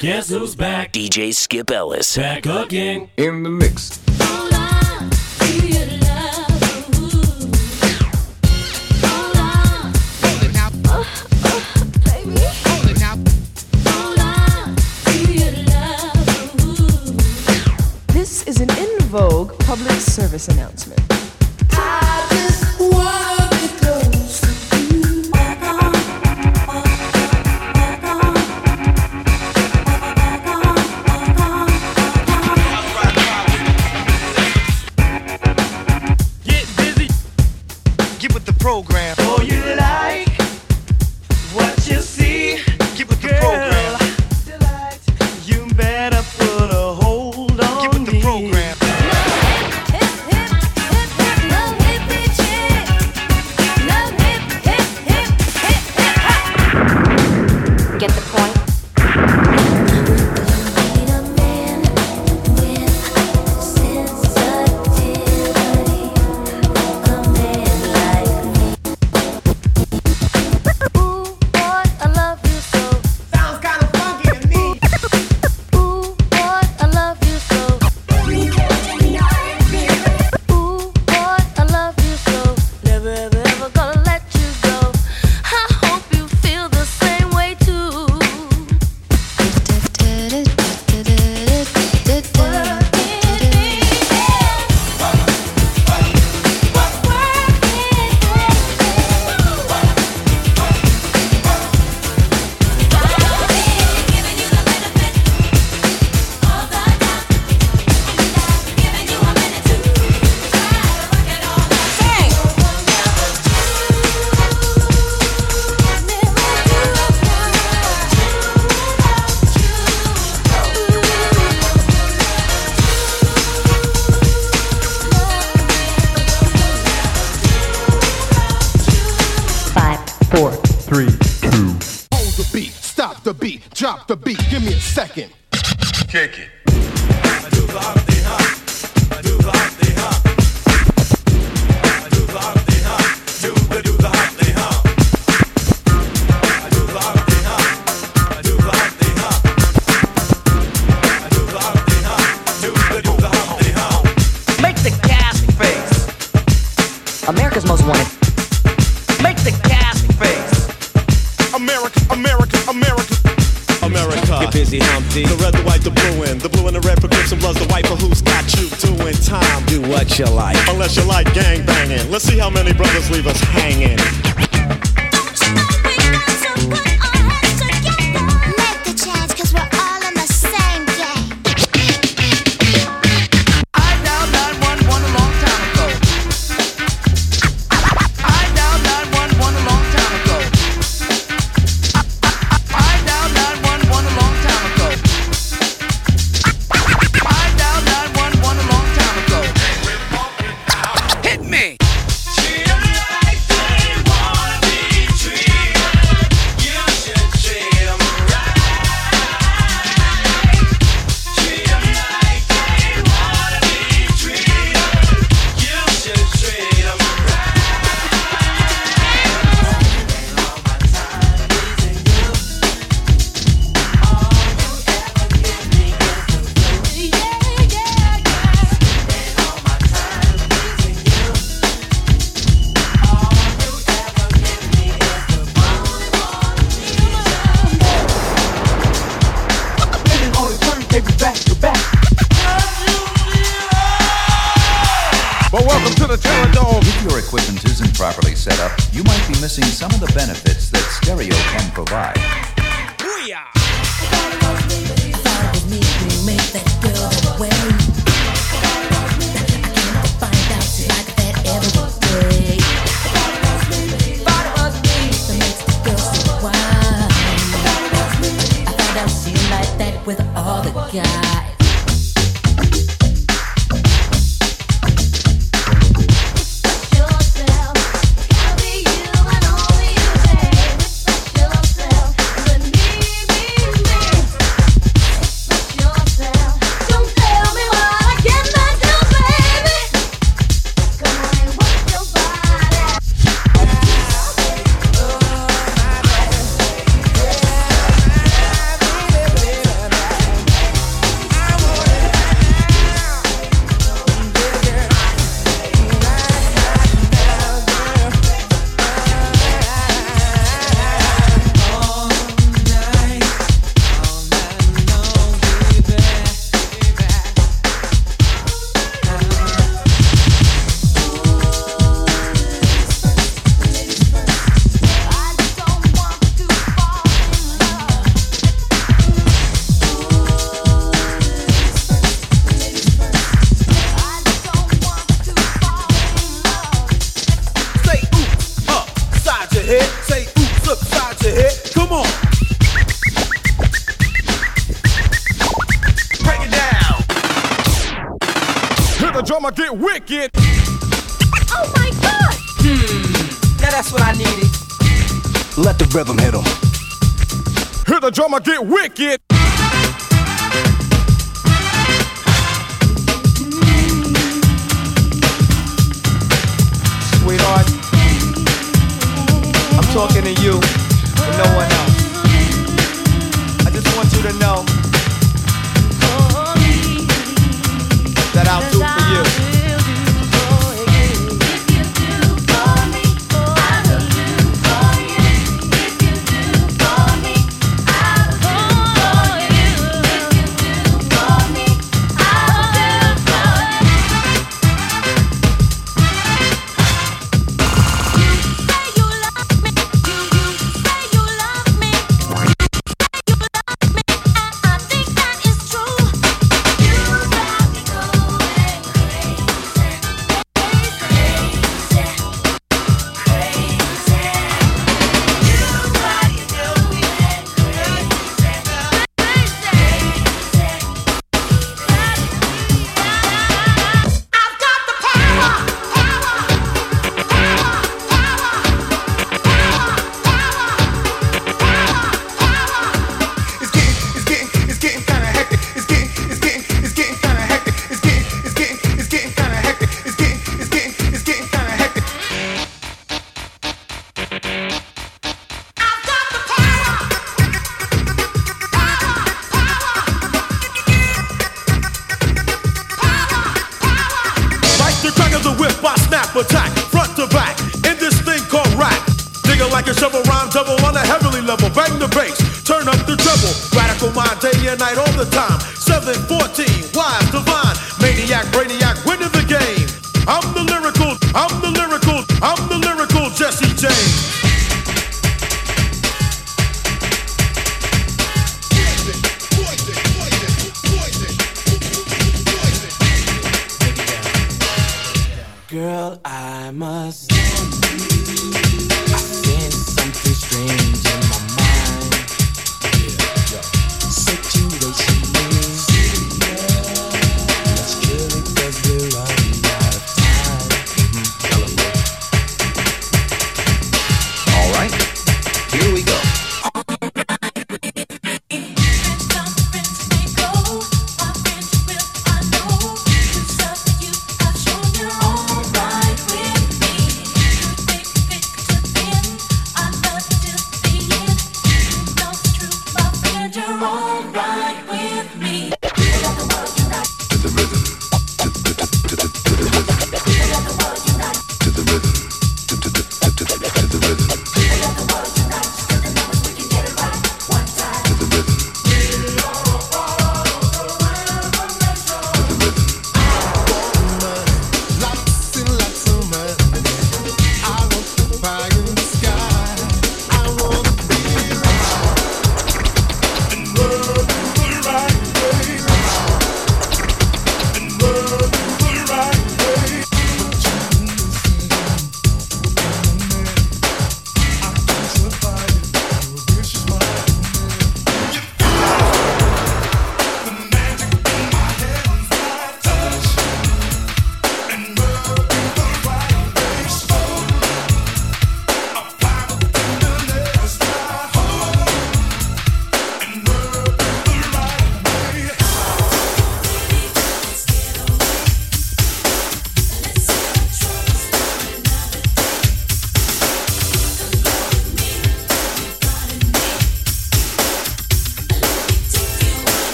Guess who's back? DJ Skip Ellis. Back again. In the mix. This is an in vogue public service announcement. The beat. Give me a second. Kick it. Make the gas face. America's Most Wanted. Make the gas face. America, America, America. America. Get busy, Humpty. The red, the white, the blue, and the blue and the red for Crips and Bloods. The white for who's got you doing time. Do what you like. Unless you like gang banging. Let's see how many brothers leave us hanging. Can provide. With all the guys. drama get wicked. Oh my god! Hmm. Now that's what I needed. Let the rhythm hit him. Hear the drama get wicked. Sweetheart, I'm talking to you, and no one else. I just want you to know. night all the time. 714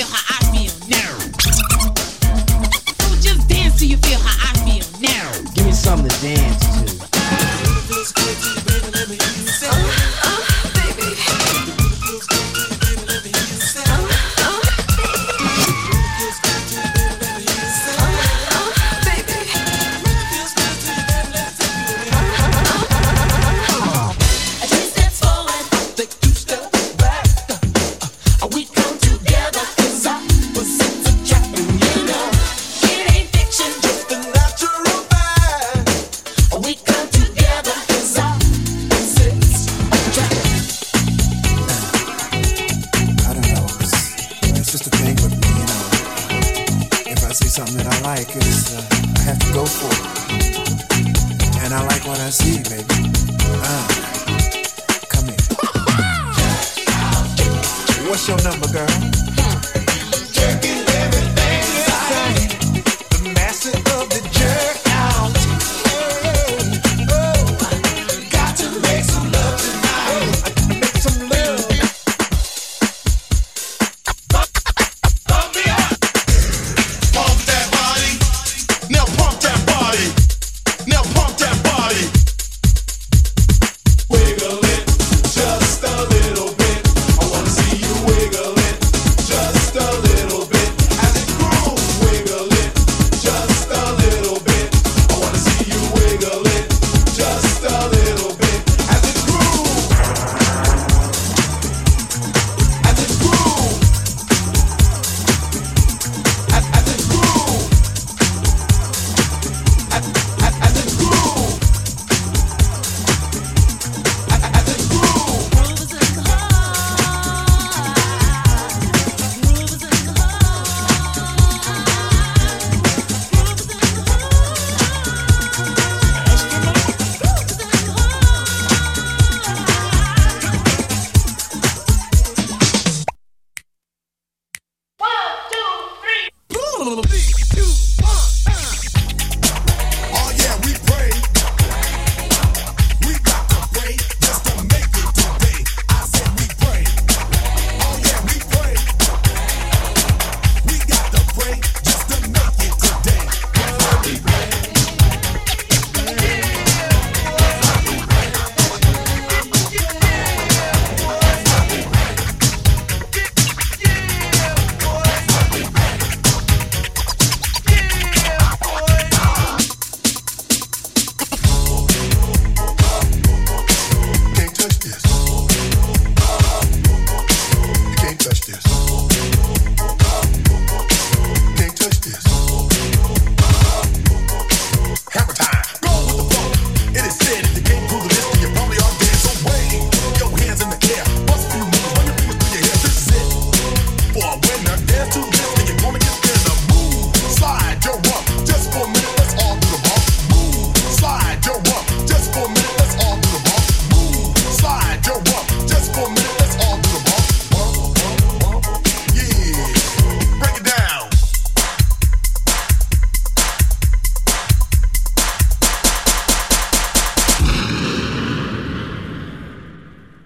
句话。